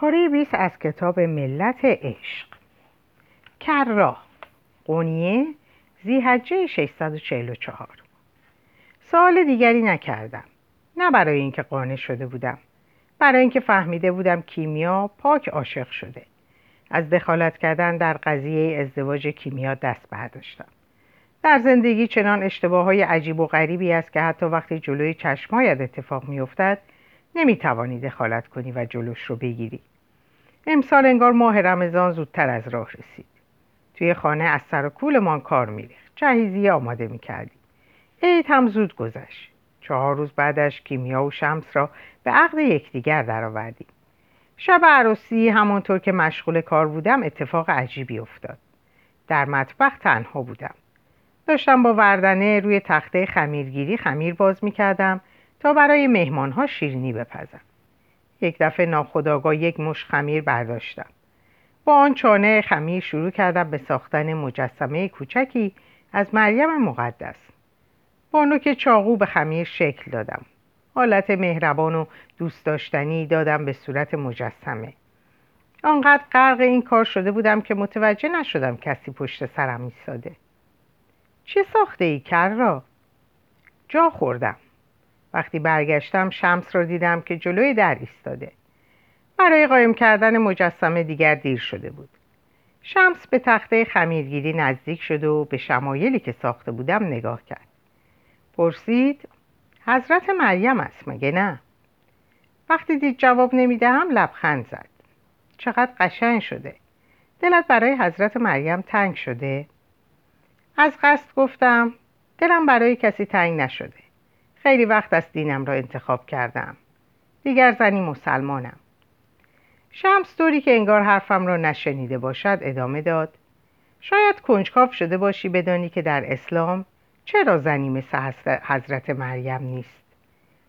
پاره 20 از کتاب ملت عشق. کرا قونیه زیحجه 644 سوال دیگری نکردم. نه برای اینکه قانع شده بودم. برای اینکه فهمیده بودم کیمیا پاک عاشق شده. از دخالت کردن در قضیه ازدواج کیمیا دست برداشتم. در زندگی چنان اشتباه های عجیب و غریبی است که حتی وقتی جلوی چشمهایت اتفاق میافتد نمی‌توانی دخالت کنی و جلوش رو بگیری. امسال انگار ماه رمضان زودتر از راه رسید. توی خانه از سر و کولمان کار میریخت. جهیزی آماده می‌کردیم. عید هم زود گذشت. چهار روز بعدش کیمیا و شمس را به عقد یکدیگر درآوردیم. شب عروسی همانطور که مشغول کار بودم اتفاق عجیبی افتاد. در مطبخ تنها بودم. داشتم با وردنه روی تخته خمیرگیری خمیر باز می‌کردم تا برای مهمانها شیرینی بپزم. یک دفعه ناخداگاه یک مش خمیر برداشتم. با آن چانه خمیر شروع کردم به ساختن مجسمه کوچکی از مریم مقدس. با نوک چاقو به خمیر شکل دادم. حالت مهربان و دوست داشتنی دادم به صورت مجسمه. آنقدر غرق این کار شده بودم که متوجه نشدم کسی پشت سرم ایستاده. چه ساخته ای کر را؟ جا خوردم. وقتی برگشتم شمس را دیدم که جلوی در ایستاده. برای قایم کردن مجسمه دیگر دیر شده بود. شمس به تخته خمیرگیری نزدیک شد و به شمایلی که ساخته بودم نگاه کرد. پرسید حضرت مریم است مگه نه؟ وقتی دید جواب نمی‌دهم لبخند زد. چقدر قشنگ شده. دلت برای حضرت مریم تنگ شده. از قصد گفتم. دلم برای کسی تنگ نشده. خیلی وقت از دینم را انتخاب کردم. دیگر زنی مسلمانم. شمس طوری که انگار حرفم را نشنیده باشد ادامه داد. شاید کنجکاو شده باشی بدانی که در اسلام چرا زنی مثل حضرت مریم نیست.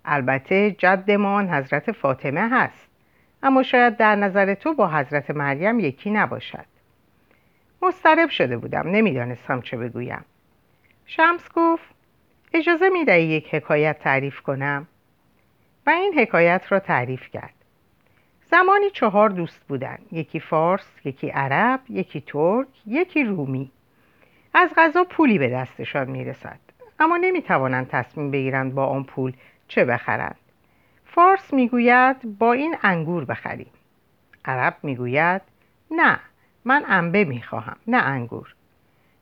البته جدمان حضرت فاطمه هست. اما شاید در نظر تو با حضرت مریم یکی نباشد. مسترب شده بودم. نمی‌دانستم چه بگویم. شمس گفت اجازه می دهی یک حکایت تعریف کنم؟ و این حکایت را تعریف کرد. زمانی چهار دوست بودند یکی فارس یکی عرب یکی ترک یکی رومی. از غذا پولی به دستشان می‌رسد. اما نمی‌توانند تصمیم بگیرند با آن پول چه بخرند. فارس می‌گوید با این انگور بخریم. عرب می‌گوید نه من انبه می‌خواهم نه انگور.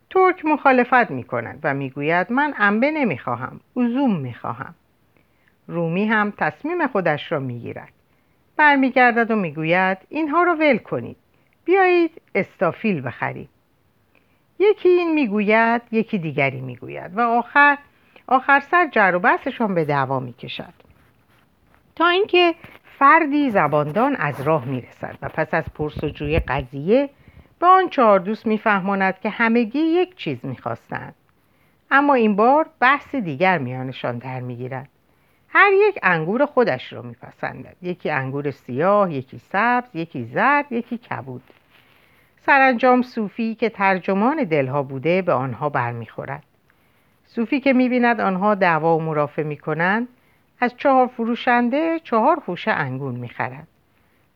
ترک مخالفت می کند و می‌گوید من انبه نمی‌خواهم می می‌خواهم. رومی هم تصمیم خودش را می‌گیرد. برمیگردد و می‌گوید اینها را ول کنید. بیایید استافیل بخرید یکی این می‌گوید یکی دیگری می‌گوید و آخر آخر سر جر و بحثشان به دعوا می‌کشد. تا اینکه فردی زباندان از راه می‌رسد و پس از پرسجوی قضیه به آن چهار دوست میفهماند که همگی یک چیز می‌خواستند. اما این بار بحث دیگر میانشان در می‌گیرد. هر یک انگور خودش را میپسندد. یکی انگور سیاه یکی سبز یکی زرد یکی کبود. سرانجام صوفی که ترجمان دلها بوده به آنها برمیخورد. صوفی که می‌بیند آنها دعوا و مرافع می‌کنند از چهار فروشنده چهار خوشه انگور می‌خرد.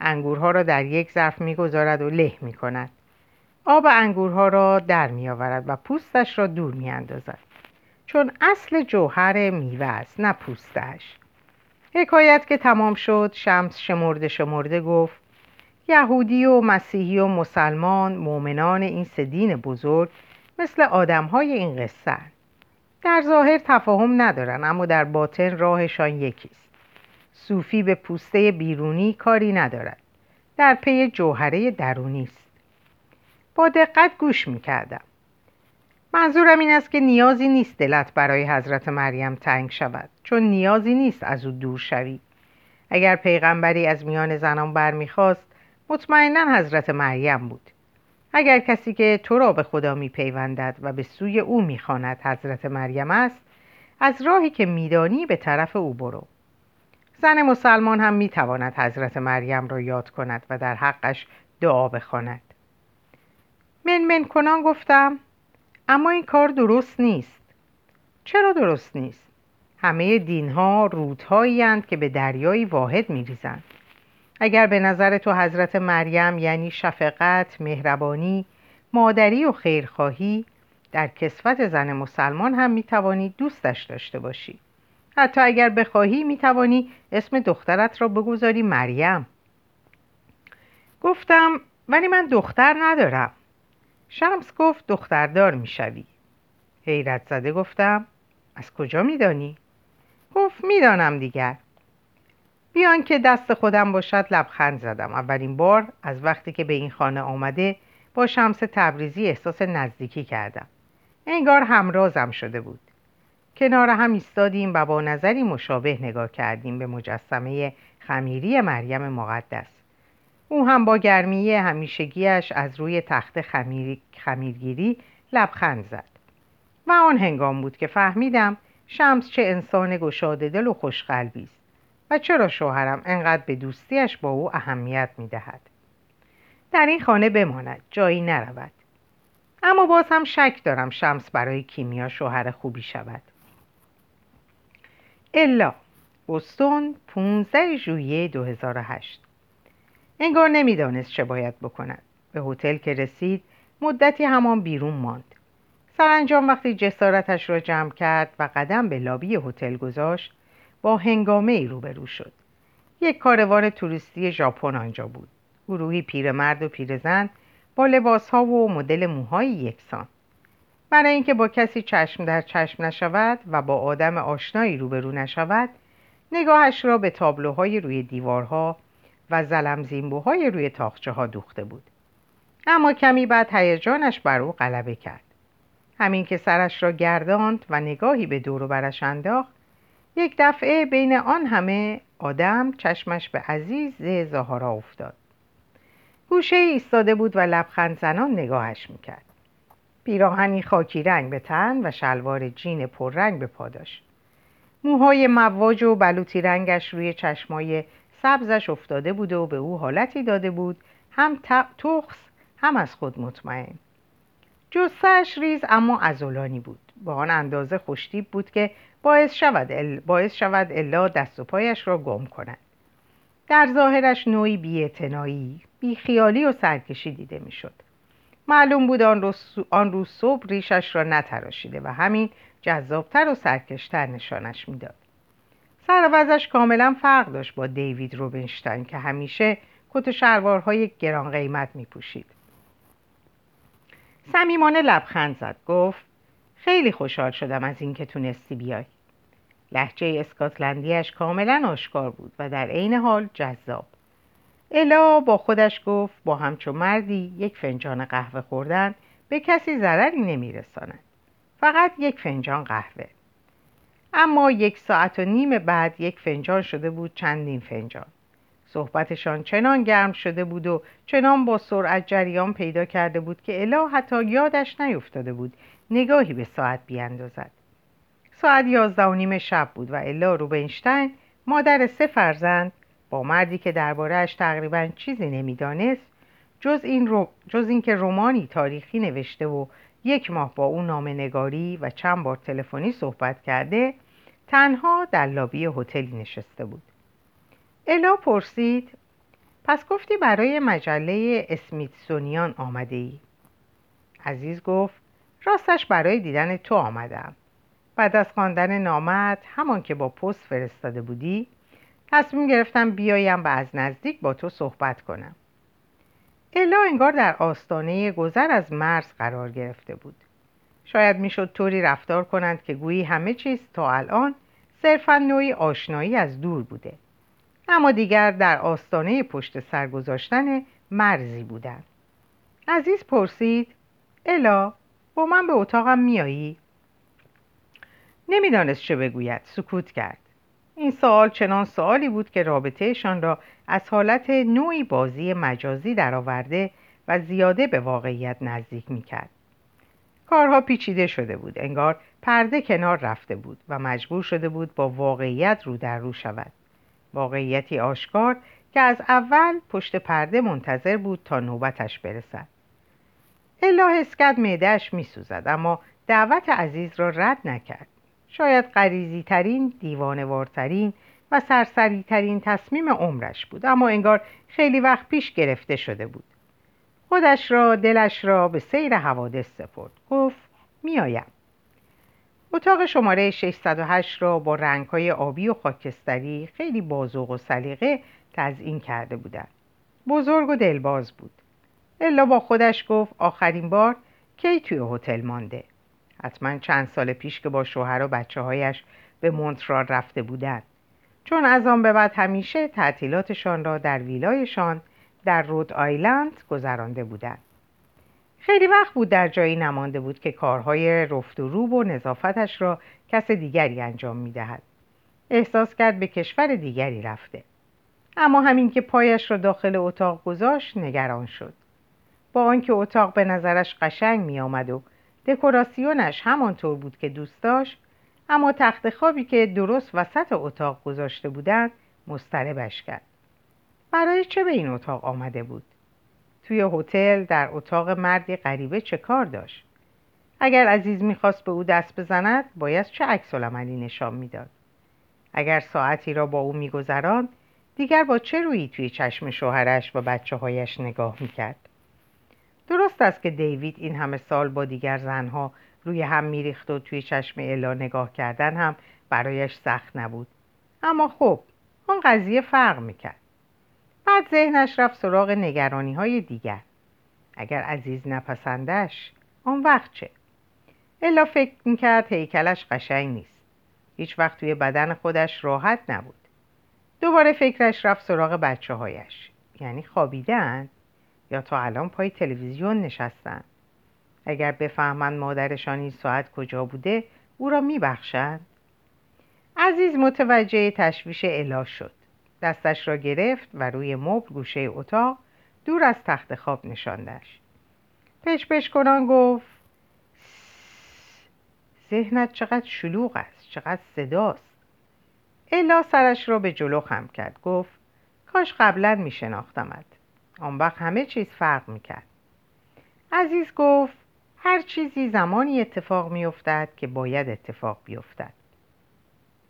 انگورها را در یک ظرف می‌گذارد و له می‌کند. آب انگورها را در میآورد و پوستش را دور میاندازد. چون اصل جوهر میوه است نه پوستش. حکایت که تمام شد شمس شمرده شمرده گفت یهودی و مسیحی و مسلمان مؤمنان این سه دین بزرگ مثل آدمهای این قصه در ظاهر تفاهم ندارن اما در باطن راهشان یکیست. صوفی به پوسته بیرونی کاری ندارد. در پی جوهره درونی است. با دقت گوش می‌کردم. منظورم این است که نیازی نیست دلت برای حضرت مریم تنگ شود چون نیازی نیست از او دور شوی. اگر پیغمبری از میان زنان برمیخواست مطمئنا حضرت مریم بود. اگر کسی که تو را به خدا میپیوندد و به سوی او می‌خواند حضرت مریم است از راهی که میدانی به طرف او برو. زن مسلمان هم می‌تواند حضرت مریم را یاد کند و در حقش دعا بخواند. من من کنان گفتم اما این کار درست نیست. چرا درست نیست؟ همه دین ها رودهایی که به دریای واحد می ریزند اگر به نظر تو حضرت مریم یعنی شفقت، مهربانی، مادری و خیرخواهی در کسوت زن مسلمان هم می‌توانی دوستش داشته باشی. حتی اگر بخواهی می‌توانی اسم دخترت را بگذاری مریم. گفتم ولی من دختر ندارم. شمس گفت دختردار می‌شوی. حیرت زده گفتم از کجا میدانی؟ گفت می‌دانم دیگر. بیان که دست خودم باشد لبخند زدم. اولین بار از وقتی که به این خانه آمده با شمس تبریزی احساس نزدیکی کردم. انگار همرازم شده بود. کنار هم ایستادیم و با نظری مشابه نگاه کردیم به مجسمه خمیری مریم مقدس. او هم با گرمی همیشگیش از روی تخت خمیر... خمیرگیری لبخند زد. و آن هنگام بود که فهمیدم شمس چه انسان گشاده دل و خوشقلبی است و چرا شوهرم انقدر به دوستیش با او اهمیت می دهد. در این خانه بماند جایی نرود. اما باز هم شک دارم شمس برای کیمیا شوهر خوبی شود. الا بستون 15 ژوئیه 2008 انگار نمی‌دانست چه باید بکند. به هتل که رسید مدتی همان بیرون ماند. سرانجام وقتی جسارتش را جمع کرد و قدم به لابی هتل گذاشت با هنگامه ای روبرو شد. یک کاروان توریستی ژاپن آنجا بود. گروهی پیرمرد و پیرزن با لباس ها و مدل موهای یکسان. برای اینکه با کسی چشم در چشم نشود و با آدم آشنایی روبرو نشود نگاهش را به تابلوهای روی دیوارها و زلم زیمبوهای روی تاخچه ها دوخته بود. اما کمی بعد هیجانش بر او غلبه کرد. همین که سرش را گرداند و نگاهی به دور و برش انداخت یک دفعه بین آن همه آدم چشمش به عزیز زهارا افتاد. گوشه ایستاده بود و لبخند زنان نگاهش می‌کرد. پیراهنی خاکی رنگ به تن و شلوار جین پررنگ به پا داشت. موهای مواج و بلوطی رنگش روی چشمای سبزش افتاده بود و به او حالتی داده بود. هم تخص هم از خود مطمئن. جسش ریز اما ازولانی بود. با آن اندازه خوشتیب بود که باعث شود, ال... باعث شود الا دست و پایش را گم کند. در ظاهرش نوعی بیاعتنایی بیخیالی و سرکشی دیده می‌شد. معلوم بود آن روز, آن روز صبح ریشش را نتراشیده و همین جذابتر و سرکشتر نشانش می‌داد. سر کاملا فرق داشت با دیوید روبنشتاین که همیشه کت شلوارهای گران قیمت می پوشید. سمیمانه لبخند زد گفت خیلی خوشحال شدم از اینکه تونستی بیای. لحجه اسکاتلندیش کاملا آشکار بود و در عین حال جذاب. الا با خودش گفت با همچو مردی یک فنجان قهوه خوردن به کسی ضرری نمیرساند. فقط یک فنجان قهوه. اما یک ساعت و نیم بعد یک فنجان شده بود چندین فنجان. صحبتشان چنان گرم شده بود و چنان با سرعت جریان پیدا کرده بود که الا حتی یادش نیفتاده بود نگاهی به ساعت بیاندازد. ساعت یازده و نیم شب بود و الا روبنشتین مادر سه فرزند با مردی که دربارهش تقریبا چیزی نمی‌دانست جز این رو... جز اینکه رومانی تاریخی نوشته و یک ماه با او نامه نگاری و چند بار تلفنی صحبت کرده تنها در لابی هتلی نشسته بود. الا پرسید پس گفتی برای مجله اسمیتسونیان آمده ای؟ عزیز گفت راستش برای دیدن تو آمدم. بعد از خواندن نامت همان که با پست فرستاده بودی تصمیم گرفتم بیایم و از نزدیک با تو صحبت کنم. الا انگار در آستانه گذر از مرز قرار گرفته بود. شاید می‌شد طوری رفتار کنند که گویی همه چیز تا الان صرفا نوعی آشنایی از دور بوده. اما دیگر در آستانه پشت سر گذاشتن مرزی بودند. عزیز پرسید الا با من به اتاقم میایی؟ نمی‌دانست چه بگوید. سکوت کرد. این سوال چنان سوالی بود که رابطهشان را از حالت نوعی بازی مجازی درآورده و زیاده به واقعیت نزدیک می‌کرد. کارها پیچیده شده بود. انگار پرده کنار رفته بود و مجبور شده بود با واقعیت رو در رو شود. واقعیتی آشکار که از اول پشت پرده منتظر بود تا نوبتش برسد. الا حس کرد معدهش میسوزد اما دعوت عزیز را رد نکرد. شاید قریزی ترین دیوانوارترین و سرسری ترین تصمیم عمرش بود اما انگار خیلی وقت پیش گرفته شده بود. خودش را دلش را به سیر حوادث سپرد. گفت میآیم. اتاق شماره 608 را با رنگهای آبی و خاکستری خیلی بازوق و سلیقه تزئین کرده بودند. بزرگ و دلباز بود. الا با خودش گفت آخرین بار کی توی هتل مانده؟ حتما چند سال پیش که با شوهر و بچه هایش به مونترال رفته بودند. چون از آن به بعد همیشه تعطیلاتشان را در ویلایشان در رود آیلند گذرانده بودند خیلی وقت بود در جایی نمانده بود که کارهای رفت و روب و نظافتش را کس دیگری انجام می دهد. احساس کرد به کشور دیگری رفته. اما همین که پایش را داخل اتاق گذاشت نگران شد. با آنکه اتاق به نظرش قشنگ می آمد و دکوراسیونش همانطور بود که دوست داشت اما تخت خوابی که درست وسط اتاق گذاشته بودند مستربش کرد. برای چه به این اتاق آمده بود؟ توی هتل در اتاق مردی غریبه چه کار داشت؟ اگر عزیز می‌خواست به او دست بزند باید چه عکس نشان می‌داد؟ اگر ساعتی را با او میگذراند دیگر با چه رویی توی چشم شوهرش و بچه هایش نگاه می‌کرد؟ درست است که دیوید این همه سال با دیگر زنها روی هم میریخت و توی چشم الا نگاه کردن هم برایش سخت نبود. اما خب آن قضیه فرق می‌کرد. بعد ذهنش رفت سراغ نگرانی های دیگر. اگر عزیز نپسندش آن وقت چه؟ الا فکر می‌کرد هیکلش قشنگ نیست. هیچ وقت توی بدن خودش راحت نبود. دوباره فکرش رفت سراغ بچه هایش یعنی خوابیدن؟ یا تا الان پای تلویزیون نشستن؟ اگر بفهمند مادرشان این ساعت کجا بوده او را میبخشند؟ عزیز متوجه تشویش الا شد. دستش را گرفت و روی مبل گوشه اتاق دور از تخت خواب نشاندش پش پش کنان گفت ذهنت چقدر شلوغ است چقدر صداست. الا سرش را به جلو خم کرد. گفت کاش قبلا می شناختمت. آن وقت همه چیز فرق می کرد. عزیز گفت هر چیزی زمانی اتفاق می افتد که باید اتفاق بیفتد.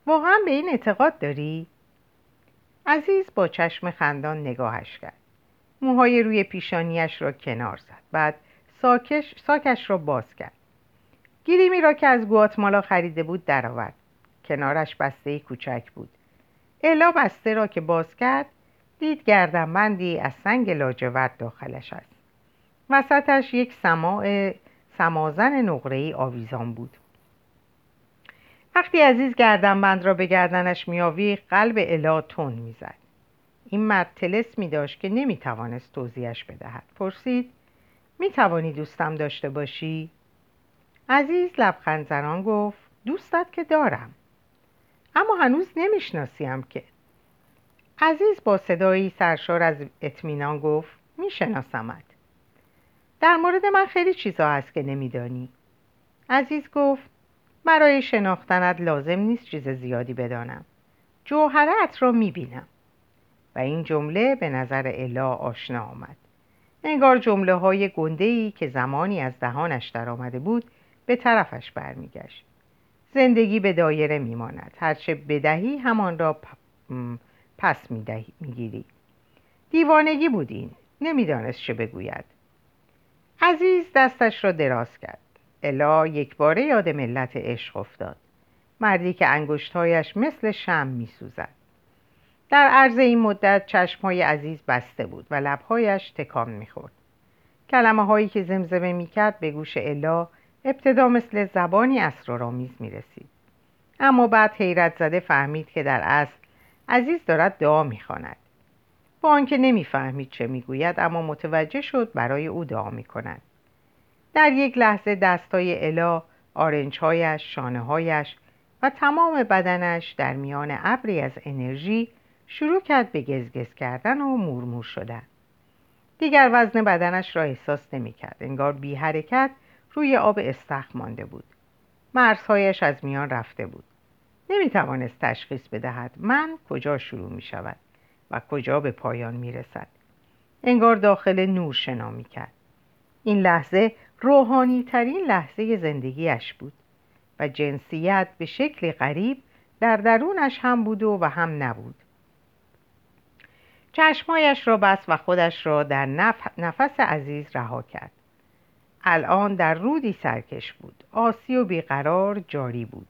واقعا به این اعتقاد داری؟ عزیز با چشم خندان نگاهش کرد. موهای روی پیشانیش را کنار زد. بعد ساکش ساکش را باز کرد. گیریمی را که از گواتمالا خریده بود درآورد. کنارش بسته کوچک بود. الا بسته را که باز کرد دید گردنبندی از سنگ لاجورد داخلش است. وسطش یک سماع سمازن نقره‌ای آویزان بود. وقتی عزیز گردنبند را به گردنش میآوی قلب الا تون می‌زد. این مرد تلس داشت که نمی‌توانست توضیحش بدهد. پرسید می‌توانی دوستم داشته باشی؟ عزیز لبخند زنان گفت دوستت که دارم. اما هنوز نمی‌شناسیم که. عزیز با صدایی سرشار از اطمینان گفت میشناسمت. در مورد من خیلی چیزا هست که نمیدانی. عزیز گفت برای شناختنت لازم نیست چیز زیادی بدانم. جوهرت را می‌بینم. و این جمله به نظر الا آشنا آمد. انگار جمله های گنده ای که زمانی از دهانش در آمده بود به طرفش برمیگشت. زندگی به دایره میماند. هرچه بدهی همان را پس می‌گیری. دیوانگی بود این. نمی‌دانست چه بگوید. عزیز دستش را دراز کرد. الا یک باره یاد ملت عشق افتاد مردی که انگشتهایش مثل شم می سوزد. در عرض این مدت چشمهای عزیز بسته بود و لبهایش تکان می‌خورد کلمه هایی که زمزمه می‌کرد به گوش الا ابتدا مثل زبانی اسرارآمیز می رسید. اما بعد حیرت زده فهمید که در اصل عزیز دارد دعا می‌خواند. با آنکه نمی‌فهمید چه می‌گوید اما متوجه شد برای او دعا می‌کند. در یک لحظه دستای الا آرنجهایش، شانههایش و تمام بدنش در میان ابری از انرژی شروع کرد به گزگز کردن و مورمور شدن. دیگر وزن بدنش را احساس نمی کرد. انگار بی حرکت روی آب استخ مانده بود. مرزهایش از میان رفته بود. نمی توانست تشخیص بدهد من کجا شروع می شود و کجا به پایان می رسد. انگار داخل نور شنا می کرد. این لحظه روحانی ترین لحظه زندگیش بود و جنسیت به شکل غریب در درونش هم بود و, و هم نبود. چشمایش را بست و خودش را در نفس عزیز رها کرد. الان در رودی سرکش بود. آسی و بیقرار جاری بود.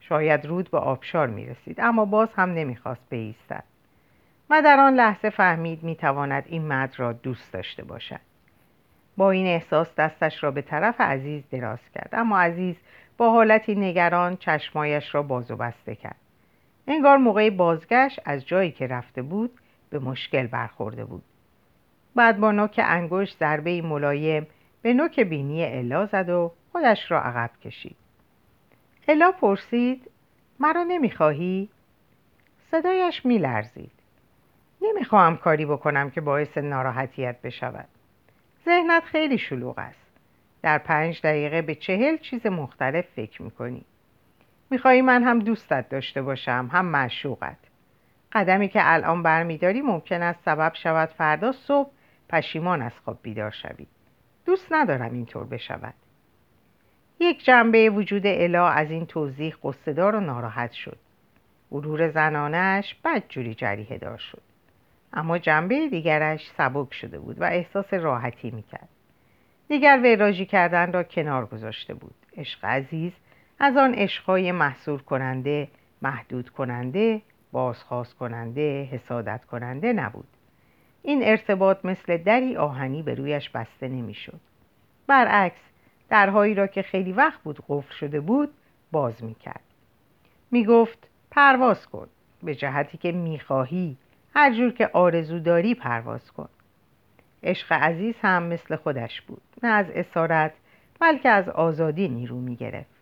شاید رود به آبشار می رسید اما باز هم نمی‌خواست بایستد. و در آن لحظه فهمید می‌تواند این مرد را دوست داشته باشد. با این احساس دستش را به طرف عزیز دراز کرد. اما عزیز با حالتی نگران چشمایش را باز و بسته کرد. انگار موقع بازگشت از جایی که رفته بود به مشکل برخورده بود. بعد با نوک انگشت ضربه ملایم به نوک بینی الا زد و خودش را عقب کشید. الا پرسید مرا نمی‌خواهی؟ صدایش میلرزید. نمی‌خواهم کاری بکنم که باعث ناراحتیت بشود. ذهنت خیلی شلوغ است. در پنج دقیقه به چهل چیز مختلف فکر می‌کنی. می‌خواهی من هم دوستت داشته باشم هم معشوقت. قدمی که الان برمیداری ممکن است سبب شود فردا صبح پشیمان از خواب بیدار شوی. دوست ندارم اینطور بشود. یک جنبه وجود الا از این توضیح قصدار و ناراحت شد. غرور زنانش بدجوری جریه دار شد. اما جنبه دیگرش سبک شده بود و احساس راحتی می‌کرد. دیگر وراجی کردن را کنار گذاشته بود. عشق عزیز از آن عشقهای محصور کننده محدود کننده بازخواست کننده حسادت کننده نبود. این ارتباط مثل دری آهنی به رویش بسته نمی‌شد. برعکس درهایی را که خیلی وقت بود قفل شده بود باز می‌کرد. می‌گفت پرواز کن. به جهتی که می‌خواهی. هر جور که آرزو داری پرواز کن. عشق عزیز هم مثل خودش بود. نه از اسارت بلکه از آزادی نیرو می‌گرفت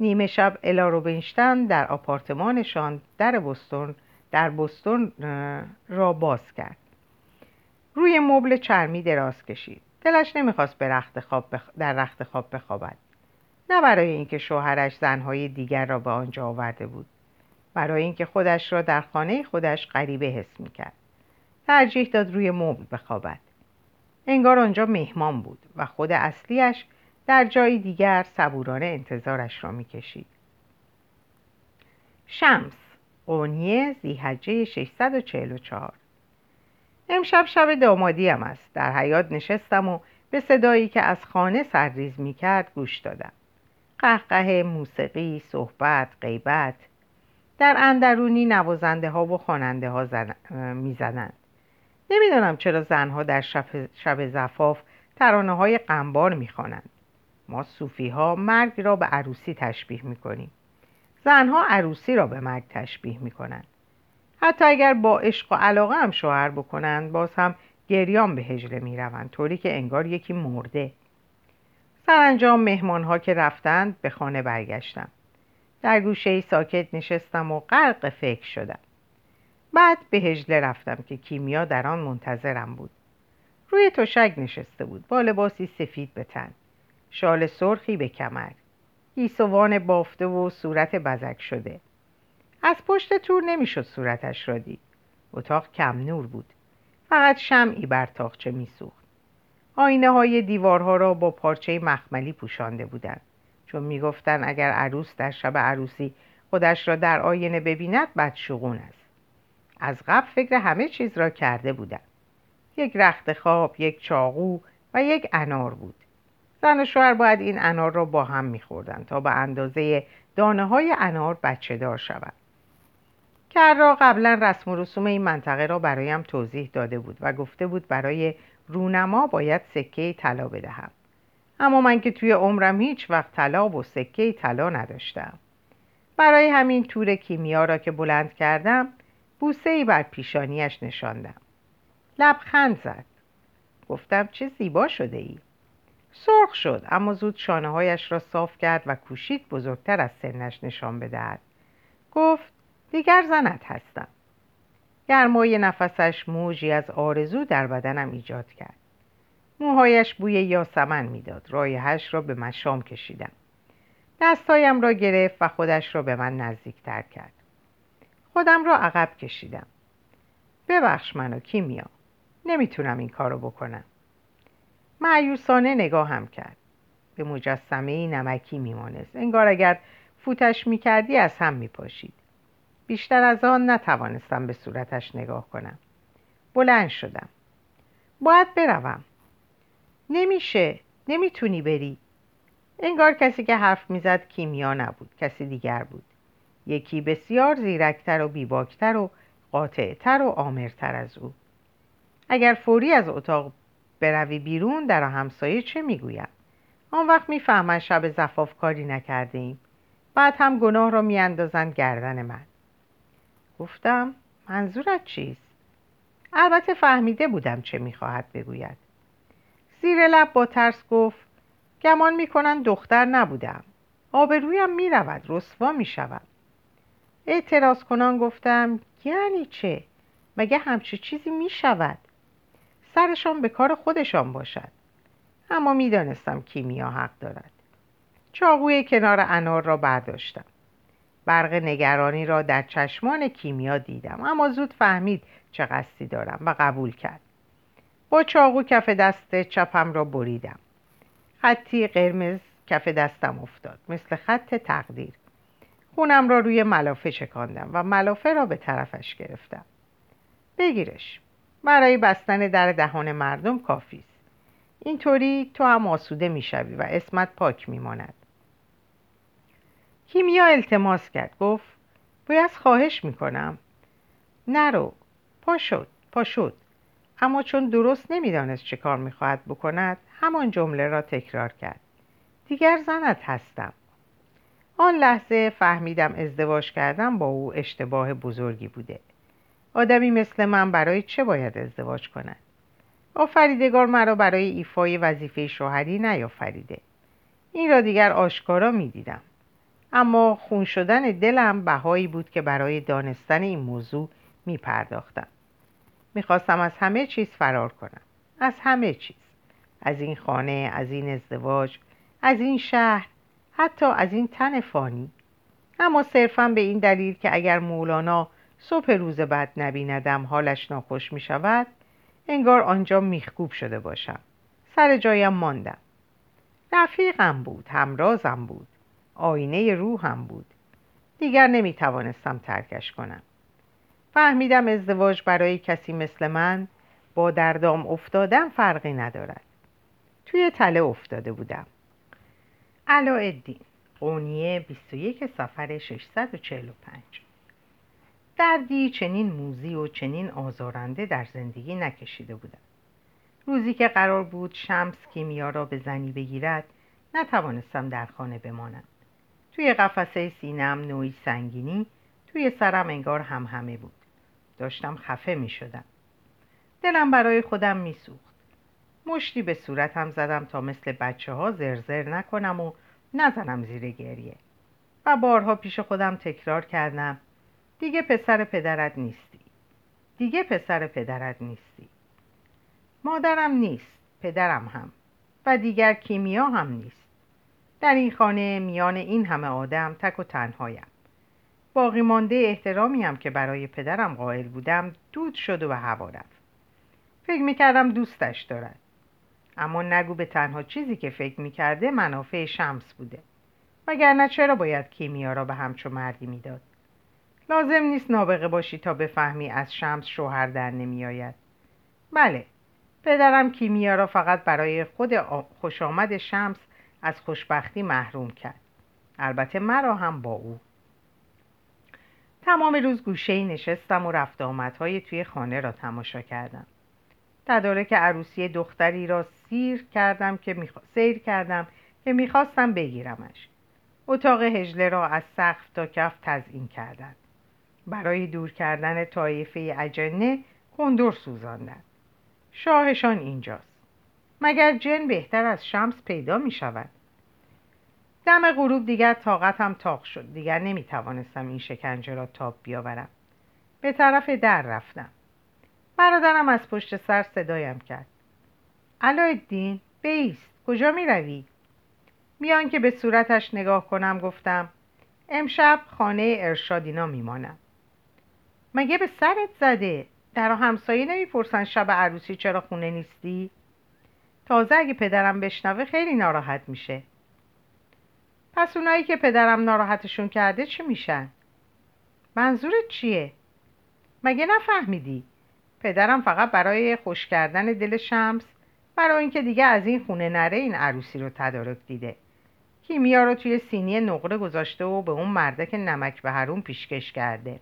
نیمه شب الا روبینشتن در آپارتمانشان در بستون در بستون را باز کرد. روی مبل چرمی دراز کشید. دلش نمی‌خواست به رخت خواب در رخت خواب بخوابد. نه برای اینکه شوهرش زنهای دیگر را به آنجا آورده بود. برای اینکه خودش را در خانه خودش غریبه حس می‌کرد. ترجیح داد روی مبل بخوابد. انگار آنجا مهمان بود و خود اصلیش در جایی دیگر صبورانه انتظارش را می‌کشید. شمس قونیه زیحجه 644 امشب شب دامادیم است. در حیات نشستم و به صدایی که از خانه سرریز می‌کرد گوش دادم. قهقه موسیقی صحبت غیبت در اندرونی نوازنده ها و خواننده ها زن... می‌زنند. نمی‌دانم چرا زنها در شب, شب زفاف ترانه های قنبار می‌خوانند. ما صوفی ها مرگ را به عروسی تشبیه می‌کنیم. زنها عروسی را به مرگ تشبیه می‌کنند. حتی اگر با عشق و علاقه هم شوهر بکنند باز هم گریان به هجله می‌روند طوری که انگار یکی مرده. سرانجام مهمان ها که رفتند به خانه برگشتم در گوشه ای ساکت نشستم و غرق فکر شدم. بعد به هجله رفتم که کیمیا در آن منتظرم بود. روی تشک نشسته بود با لباسی سفید به تن شال سرخی به کمر گیسوان بافته و صورت بزک شده. از پشت تور نمی‌شد صورتش را دید. اتاق کم نور بود. فقط شمعی بر تاخچه میسوخت. آینه های دیوارها را با پارچه مخملی پوشانده بودند. چون می‌گفتند اگر عروس در شب عروسی خودش را در آینه ببیند بدشگون است. از قبل فکر همه چیز را کرده بودند. یک رخت خواب یک چاقو و یک انار بود. زن و شوهر باید این انار را با هم میخوردن تا به اندازه دانه های انار بچه دار شود کرا قبلا رسم و رسوم این منطقه را برایم توضیح داده بود و گفته بود برای رونما باید سکه طلا بدهم. اما من که توی عمرم هیچ وقت طلا و سکه طلا نداشتم. برای همین تور کیمیا را که بلند کردم بوسه ای بر پیشانیش نشاندم. لبخند زد. گفتم چه زیبا شده ای سرخ شد اما زود شانه هایش را صاف کرد و کوشید بزرگتر از سنش نشان بدهد. گفت دیگر زنت هستم. گرمای نفسش موجی از آرزو در بدنم ایجاد کرد. موهایش بوی یاسمن می‌داد. رایحش را به مشام کشیدم. دستایم را گرفت و خودش را به من نزدیکتر کرد. خودم را عقب کشیدم. ببخش منو کیمیا. نمی‌تونم این کارو بکنم. معیوسانه نگاهم کرد. به مجسمه نمکی میمانست انگار اگر فوتش می‌کردی از هم میپاشید. بیشتر از آن نتوانستم به صورتش نگاه کنم. بلند شدم. باید بروم. نمیشه. نمی‌تونی بری. انگار کسی که حرف می‌زد کیمیا نبود کسی دیگر بود. یکی بسیار زیرکتر و بیباکتر و قاطعتر و آمرتر از او. اگر فوری از اتاق بروی بیرون در همسایه چه می‌گویم؟ آن وقت می‌فهمند شب زفاف کاری نکرده ایم بعد هم گناه را میاندازند گردن من. گفتم منظورت چیست؟ البته فهمیده بودم چه می‌خواهد بگوید. زیر لب با ترس گفت گمان می‌کنند دختر نبودم. آبرویم می‌رود رسوا می‌شوم اعتراض کنان گفتم یعنی چه؟ مگه همچه چیزی می‌شود؟ سرشان به کار خودشان باشد. اما می‌دانستم کیمیا حق دارد. چاقوی کنار انار را برداشتم. برق نگرانی را در چشمان کیمیا دیدم. اما زود فهمید چه قصدی دارم و قبول کرد. با چاقو کف دست چپم را بریدم. خطی قرمز کف دستم افتاد مثل خط تقدیر. خونم را روی ملافه چکاندم و ملافه را به طرفش گرفتم. بگیرش برای بستن در دهان مردم کافی است. اینطوری تو هم آسوده می‌شوی و اسمت پاک میماند. کیمیا التماس کرد گفت باید خواهش می‌کنم. نرو پا شد اما چون درست نمی‌دانست چه کار می‌خواهد بکند همان جمله را تکرار کرد. دیگر زنت هستم. آن لحظه فهمیدم ازدواج کردم با او اشتباه بزرگی بوده. آدمی مثل من برای چه باید ازدواج کند؟ آفریدگار مرا برای ایفای وظیفه شوهری نیافریده. این را دیگر آشکارا می‌دیدم. اما خون شدن دلم بهایی بود که برای دانستن این موضوع می پرداختم می‌خواستم از همه چیز فرار کنم. از همه چیز. از این خانه از این ازدواج از این شهر حتی از این تن فانی. اما صرفا به این دلیل که اگر مولانا صبح روز بعد نبیندم حالش ناخوش می شود انگار آنجا میخکوب شده باشم. سر جایم ماندم. رفیقم بود همرازم بود. آینه روحم بود. دیگر نمی توانستم ترکش کنم. فهمیدم ازدواج برای کسی مثل من با دردام افتادن فرقی ندارد. توی تله افتاده بودم. علاءالدین قونیه 21 سفر 645 دردی چنین موزی و چنین آزارنده در زندگی نکشیده بودم. روزی که قرار بود شمس کیمیا را به زنی بگیرد نتوانستم در خانه بمانم. توی قفسه سینم نوعی سنگینی توی سرم انگار هم همه بود. داشتم خفه می شدم دلم برای خودم می سوخت مشتی به صورتم زدم تا مثل بچه ها زرزر نکنم و نزنم زیر گریه. و بارها پیش خودم تکرار کردم دیگه پسر پدرت نیستی. دیگه پسر پدرت نیستی. مادرم نیست پدرم هم. و دیگر کیمیا هم نیست. در این خانه میان این همه آدم تک و تنهایم. باقی مانده احترامی هم که برای پدرم قائل بودم دود شد و به هوا رفت. فکر می‌کردم دوستش دارد. اما نگو به تنها چیزی که فکر می‌کرده منافع شمس بوده. وگرنه چرا باید کیمیا را به همچو مردی می‌داد؟ لازم نیست نابغه باشی تا بفهمی از شمس شوهر در نمیآید. بله پدرم کیمیا را فقط برای خود خوش آمد شمس از خوشبختی محروم کرد. البته مرا هم با او. تمام روز گوشه نشستم و رفت آمدهای توی خانه را تماشا کردم. تدارک عروسی دختری را سیر کردم که میخوا... سیر کردم که می‌خواستم بگیرمش. اتاق هجله را از سقف تا کف تزئین کردند. برای دور کردن طایفه اجنه کندور سوزاندند. شاهشان اینجاست. مگر جن بهتر از شمس پیدا می شود دم غروب دیگر طاقتم تاق شد. دیگر نمی توانستم این شکنجه را تاب بیاورم. به طرف در رفتم. برادرم از پشت سر صدایم کرد. علایالدین بیست کجا می روی؟ میان که به صورتش نگاه کنم گفتم امشب خانه ارشادینا میمانم. مگه به سرت زده؟ در همسایه نمی‌پرسن شب عروسی چرا خونه نیستی؟ تازه اگه پدرم بشنوه خیلی ناراحت میشه. پس اونایی که پدرم ناراحتشون کرده چی میشن؟ منظورت چیه؟ مگه نفهمیدی؟ پدرم فقط برای خوش کردن دل شمس برای اینکه دیگه از این خونه نره این عروسی رو تدارک دیده. کیمیا رو توی سینی نقره گذاشته و به اون مردک نمک به هرون پیشکش کرده.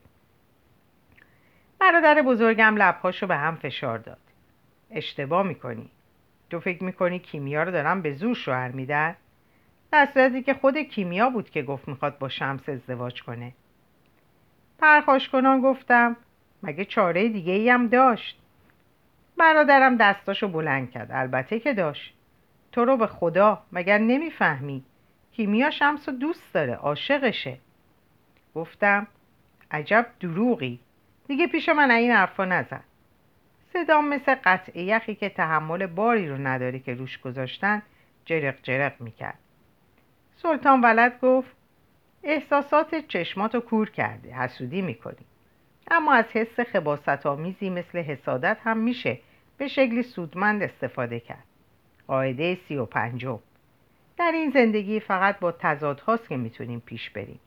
برادر بزرگم لبهاشو به هم فشار داد. اشتباه می‌کنی. تو فکر می‌کنی کیمیا رو دارم به زور شوهر میدن؟ در صورتی که خود کیمیا بود که گفت می‌خواد با شمس ازدواج کنه. پرخاش کنان گفتم مگه چاره دیگه ای هم داشت؟ برادرم دستاشو بلند کرد. البته که داشت. تو رو به خدا مگر نمی‌فهمی؟ کیمیا شمس رو دوست داره عاشقشه. گفتم عجب دروغی. دیگه پیش من این حرفا نزن. صدام مثل قطع یخی که تحمل باری رو نداره که روش گذاشتن جرق جرق می‌کرد. سلطان ولد گفت احساسات چشماتو کور کرده حسودی می‌کنی. اما از حس خباست آمیزی مثل حسادت هم میشه به شکلی سودمند استفاده کرد. قاعده سی و پنجم. در این زندگی فقط با تضاد هاست که می‌تونیم پیش بریم.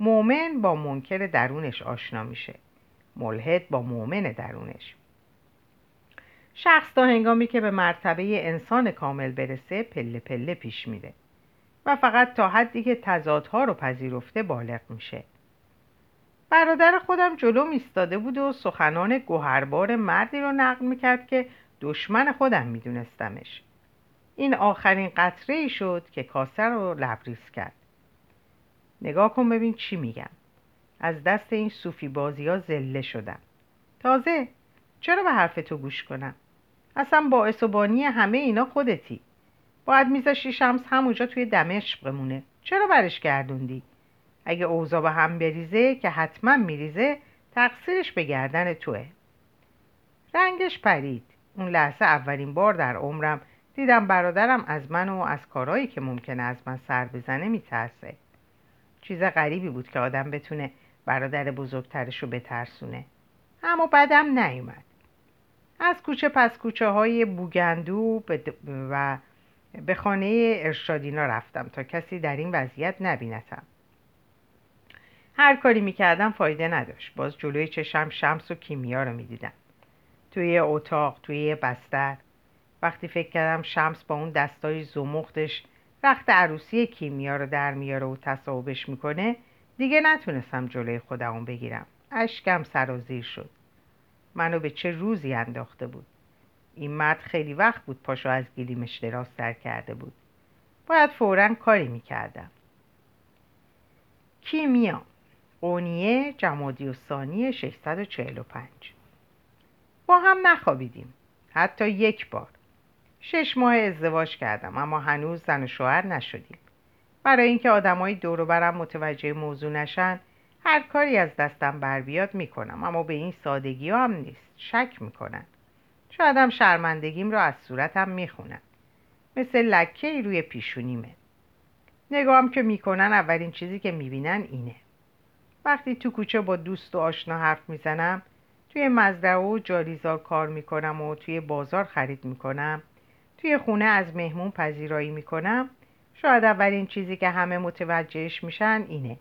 مؤمن با منکر درونش آشنا میشه. ملحد با مؤمن درونش. شخص تا هنگامی که به مرتبه انسان کامل برسه پله پله پیش میره. و فقط تا حدی که تضادها رو پذیرفته بالغ میشه. برادر خودم جلو ایستاده بود و سخنان گوهربار مردی رو نقل می‌کرد که دشمن خودم میدونستمش. این آخرین قطره ای شد که کاسه رو لبریز کرد. نگاه کن ببین چی میگم. از دست این صوفی بازی ها زله شدم. تازه چرا به حرف تو گوش کنم؟ اصلا باعث و بانی همه اینا خودتی. باید میذاشی شمس همونجا توی دمشق بمونه. چرا برش گردوندی؟ اگه اوضاع به هم بریزه که حتما میریزه تقصیرش به گردن توه. رنگش پرید. اون لحظه اولین بار در عمرم دیدم برادرم از من و از کارهایی که ممکنه از من سر بزنه میترسه. چیز غریبی بود که آدم بتونه برادر بزرگترش رو بترسونه. اما بعدم نیومد. از کوچه پس کوچه های بوگندو و به خانه ارشادینا رفتم تا کسی در این وضعیت نبینتم. هر کاری می‌کردم فایده نداشت. باز جلوی چشم شمس و کیمیا رو می‌دیدم. توی اتاق توی بستر. وقتی فکر کردم شمس با اون دستای زمختش رخت عروسی کیمیا رو در میاره و تصاحبش می‌کنه دیگه نتونستم جلوی خودمون بگیرم. اشکم سرازیر شد. منو به چه روزی انداخته بود؟ این مرد خیلی وقت بود پاشو از گلیمش دراز سر کرده بود. باید فورا کاری می‌کردم. کیمیا قونیه جمادی و ثانی 645 با هم نخوابیدیم. حتی یک بار. شش ماه ازدواج کردم اما هنوز زن و شوهر نشدیم. برای اینکه آدمای دور برم متوجه موضوع نشن هر کاری از دستم بر بیاد می‌کنم اما به این سادگی هم نیست. شک می‌کنن. شایدم شرمندگیم را از صورتم می‌خونن مثل لکه ای روی پیشونیمه. نگاهم که می‌کنن اولین چیزی که می‌بینن اینه. وقتی تو کوچه با دوست و آشنا حرف می‌زنم توی مزرعه و جاریزار کار می‌کنم و توی بازار خرید می‌کنم توی خونه از مهمون پذیرایی می‌کنم شاید اولین چیزی که همه متوجهش میشن اینه.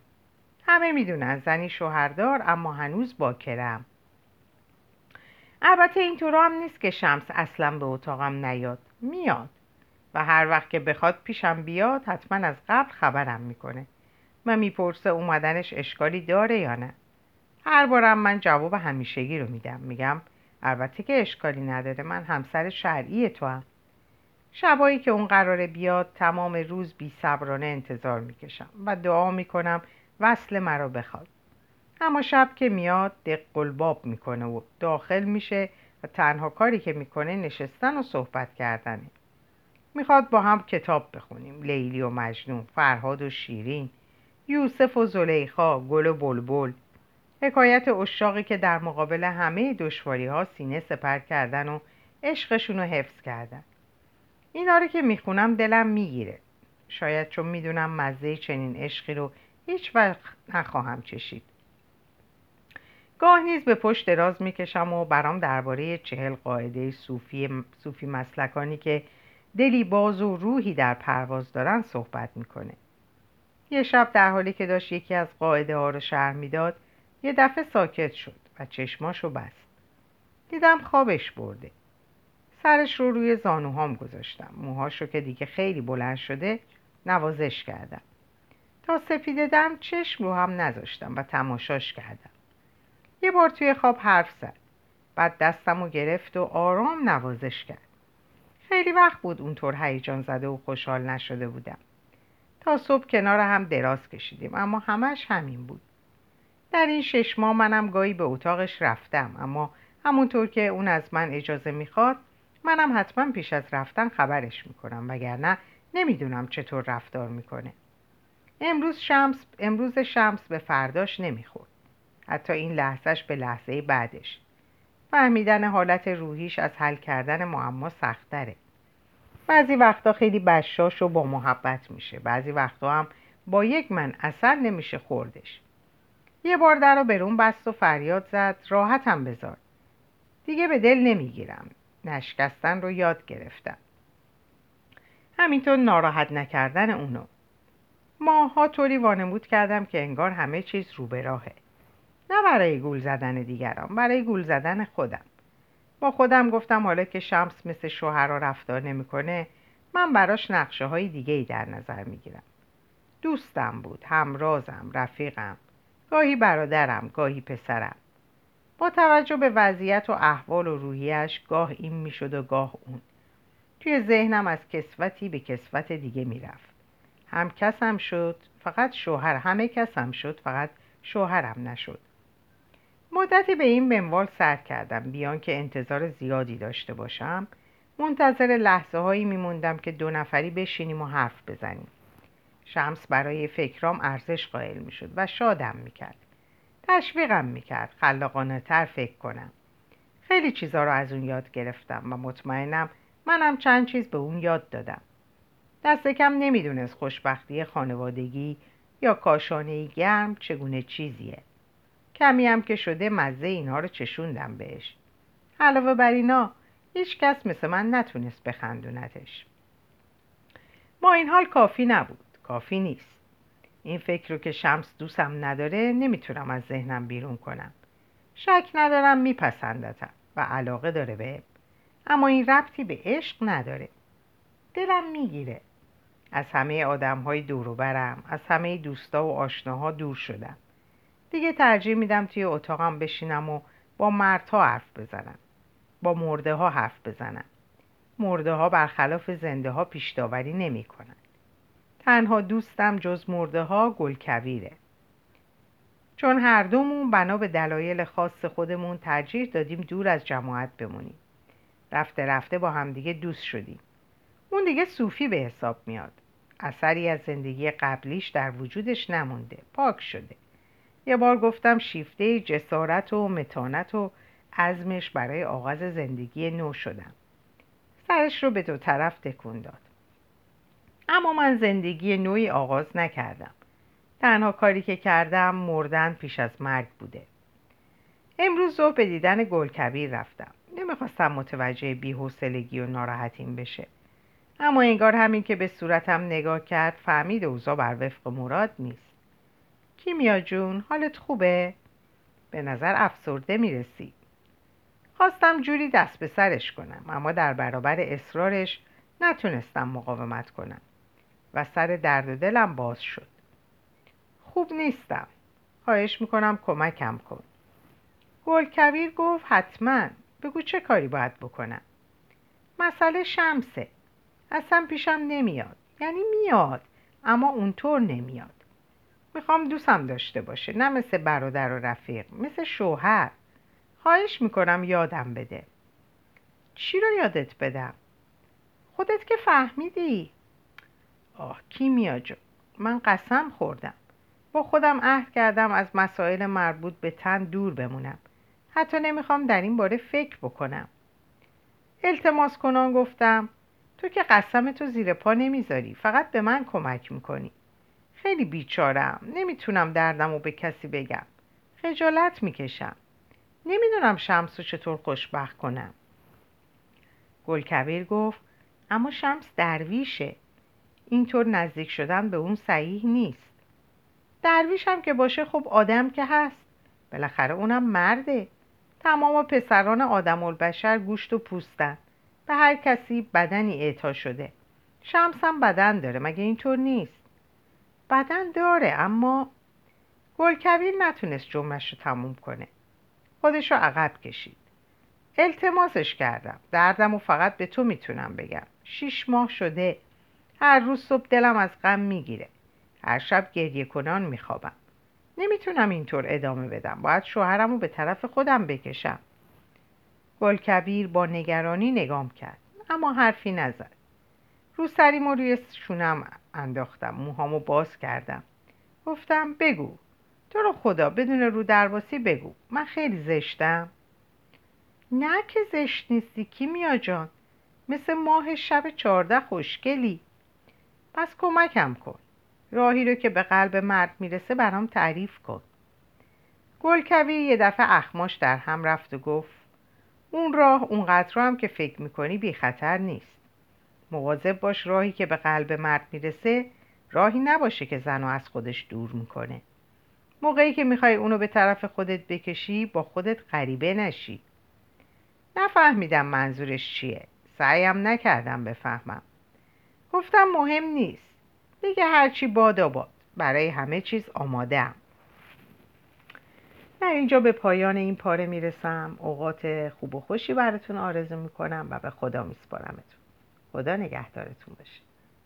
همه می‌دونن زنی شوهردار اما هنوز باکرم البته اینطور هم نیست که شمس اصلا به اتاقم نیاد میاد. و هر وقت که بخواد پیشم بیاد حتما از قبل خبرم می‌کنه. و می‌پرسه اومدنش اشکالی داره یا نه. هر بارم من جواب همیشگی رو میدم. میگم البته که اشکالی نداره من همسر شرعی تو هم. شبایی که اون قراره بیاد تمام روز بی صبرانه انتظار می‌کشم و دعا می‌کنم وصل مرا بخواد. اما شب که میاد دق قلباب می‌کنه و داخل میشه و تنها کاری که می‌کنه نشستن و صحبت کردنه. می‌خواد با هم کتاب بخونیم لیلی و مجنون فرهاد و شیرین یوسف و زلیخا گل و بلبل. حکایت اشاقی که در مقابل همه دشواری ها سینه سپر کردن و عشقشون رو حفظ کردن. اینا رو که می‌خونم دلم می‌گیره. شاید چون می‌دونم مزه چنین عشقی رو هیچ وقت نخواهم چشید. گاه نیز به پشت دراز می‌کشم و برام درباره چهل قاعده صوفی, صوفی مسلکانی که دلی باز و روحی در پرواز دارن صحبت می‌کنه. یه شب در حالی که داشت یکی از قاعده ها رو شرح می‌داد یه دفعه ساکت شد و چشماشو بست. دیدم خوابش برده. سرش رو روی زانوهام گذاشتم. موهاش که دیگه خیلی بلند شده نوازش کردم. تا سپیده دم چشم رو هم نذاشتم و تماشاش کردم. یه بار توی خواب حرف زد. بعد دستم رو گرفت و آرام نوازش کرد. خیلی وقت بود اونطور هیجان زده و خوشحال نشده بودم. تا صبح کنار هم دراز کشیدیم اما همش همین بود. در این شش ماه منم گاهی به اتاقش رفتم اما همونطور که اون از من اجازه می‌خواد منم حتما پیش از رفتن خبرش می‌کنم وگرنه نمی‌دونم چطور رفتار می‌کنه. امروز شمس امروز شمس به فرداش نمی‌خورد. حتی این لحظهش به لحظه بعدش. فهمیدن حالت روحیش از حل کردن معما سختره بعضی وقتا خیلی بشاش و با محبت میشه. بعضی وقتا هم با یک من اثر نمیشه خوردش. یه بار در رو برون بست و فریاد زد راحتم بذار. دیگه به دل نمی‌گیرم. نشکستن رو یاد گرفتم. همینطور ناراحت نکردن اونو. ماها طوری وانمود کردم که انگار همه چیز رو به راهه. نه برای گول زدن دیگران برای گول زدن خودم. با خودم گفتم حالا که شمس مثل شوهر را رفتار نمی‌کنه من براش نقشه های دیگه ای در نظر می‌گیرم. دوستم بود همرازم رفیقم گاهی برادرم گاهی پسرم. با توجه به وضعیت و احوال و روحیش گاه این می‌شد و گاه اون. توی ذهنم از کسوتی به کسوت دیگه می‌رفت. هم کسم شد فقط شوهر همه کسم شد فقط شوهرم نشد. مدتی به این منوال سر کردم بیان که انتظار زیادی داشته باشم. منتظر لحظه هایی میموندم که دو نفری بشینیم و حرف بزنیم. شمس برای فکرام ارزش قائل می‌شد و شادم می‌کرد. تشویقم می‌کرد خلاقانه تر فکر کنم. خیلی چیزا رو از اون یاد گرفتم و مطمئنم منم چند چیز به اون یاد دادم. دست کم نمی‌دونست خوشبختی خانوادگی یا کاشانه گرم چگونه چیزیه. کمی هم که شده مزه اینها رو چشوندم بهش. علاوه بر اینا هیچ کس مثل من نتونست بخندونتش. با این حال کافی نبود. کافی نیست. این فکر رو که شمس دوستم نداره نمی‌تونم از ذهنم بیرون کنم. شک ندارم میپسندتم و علاقه داره به اما این ربطی به عشق نداره. دلم می‌گیره. از همه آدم های برم از همه دوستا و آشناها دور شدم. دیگه ترجیح میدم توی اتاقم بشینم و با مردها حرف بزنم. با مرده ها حرف بزنم. مرده ها برخلاف زنده ها پیش داوری نمی کنن. تنها دوستم جز مرده ها گلکویره چون هر دومون بنا به دلایل خاص خودمون ترجیح دادیم دور از جماعت بمونیم. رفته رفته با همدیگه دوست شدیم. اون دیگه صوفی به حساب میاد. اثری از زندگی قبلیش در وجودش نمونده. پاک شده. یه بار گفتم شیفته جسارت و متانت و عزمش برای آغاز زندگی نو شدم. سرش رو به دو طرف تکون داد. اما من زندگی نوعی آغاز نکردم. تنها کاری که کردم مردن پیش از مرگ بوده. امروز صبح به دیدن گلکبیر رفتم. نمی‌خواستم متوجه بیحوصلگی و ناراحتیم بشه. اما انگار همین که به صورتم نگاه کرد فهمید اوضاع بر وفق مراد نیست. کیمیا جون حالت خوبه؟ به نظر افسرده می‌رسی. خواستم جوری دست به سرش کنم اما در برابر اصرارش نتونستم مقاومت کنم و سر درد و دلم باز شد. خوب نیستم. خواهش می‌کنم کمکم کن. گل کبیر گفت حتما. بگو چه کاری باید بکنم؟ مسئله شمسه. اصلا پیشم نمیاد. یعنی میاد اما اونطور نمیاد. می‌خوام دوستم داشته باشه نه مثل برادر و رفیق مثل شوهر. خواهش می‌کنم یادم بده. چی رو یادت بدم؟ خودت که فهمیدی. آه کیمیا جو من قسم خوردم. با خودم عهد کردم از مسائل مربوط به تن دور بمونم. حتی نمی‌خوام در این باره فکر بکنم. التماس کنان گفتم تو که قسم تو زیر پا نمی‌ذاری فقط به من کمک می‌کنی. خیلی بیچارم. نمی‌تونم دردم رو به کسی بگم. خجالت می‌کشم. نمی‌دونم شمس رو چطور خوشبخت کنم. گلکبیر گفت اما شمس درویشه. اینطور نزدیک شدن به اون صحیح نیست. درویش هم که باشه خب آدم که هست. بالاخره اونم مرده. تمام پسران آدم البشر گوشت و پوستن. به هر کسی بدنی اعطا شده. شمس هم بدن داره مگه اینطور نیست؟ بدن داره اما گلکبیر نتونست جمعش رو تموم کنه. خودش رو عقب کشید. التماسش کردم. دردم و فقط به تو می‌تونم بگم. شیش ماه شده. هر روز صبح دلم از غم می‌گیره. هر شب گریه کنان میخوابم. نمی‌تونم اینطور ادامه بدم. باید شوهرم رو به طرف خودم بکشم. گلکبیر با نگرانی نگام کرد. اما حرفی نزد. رو سریم و روی شونم انداختم موهامو باز کردم. گفتم بگو. تو رو خدا بدون رو درواسی بگو. من خیلی زشتم. نه که زشت نیستی کیمیا جان. مثل ماه شب چارده خوشگلی. پس کمکم کن. راهی رو که به قلب مرد می‌رسه برام تعریف کن. گلکبیر یه دفعه اخماش در هم رفت و گفت اون راه اونقدر هم که فکر می‌کنی بی خطر نیست. مواظب باش راهی که به قلب مرد می‌رسه راهی نباشه که زنو از خودش دور می‌کنه. موقعی که می‌خوای اونو به طرف خودت بکشی با خودت غریبه نشی. نفهمیدم منظورش چیه. سعیم نکردم بفهمم. گفتم مهم نیست. دیگه هرچی باد باد برای همه چیز آماده هم. در اینجا به پایان این پاره می‌رسم. اوقات خوب و خوشی براتون آرزو می‌کنم و به خدا میسپارمتون. خدا نگهدارتون باشه.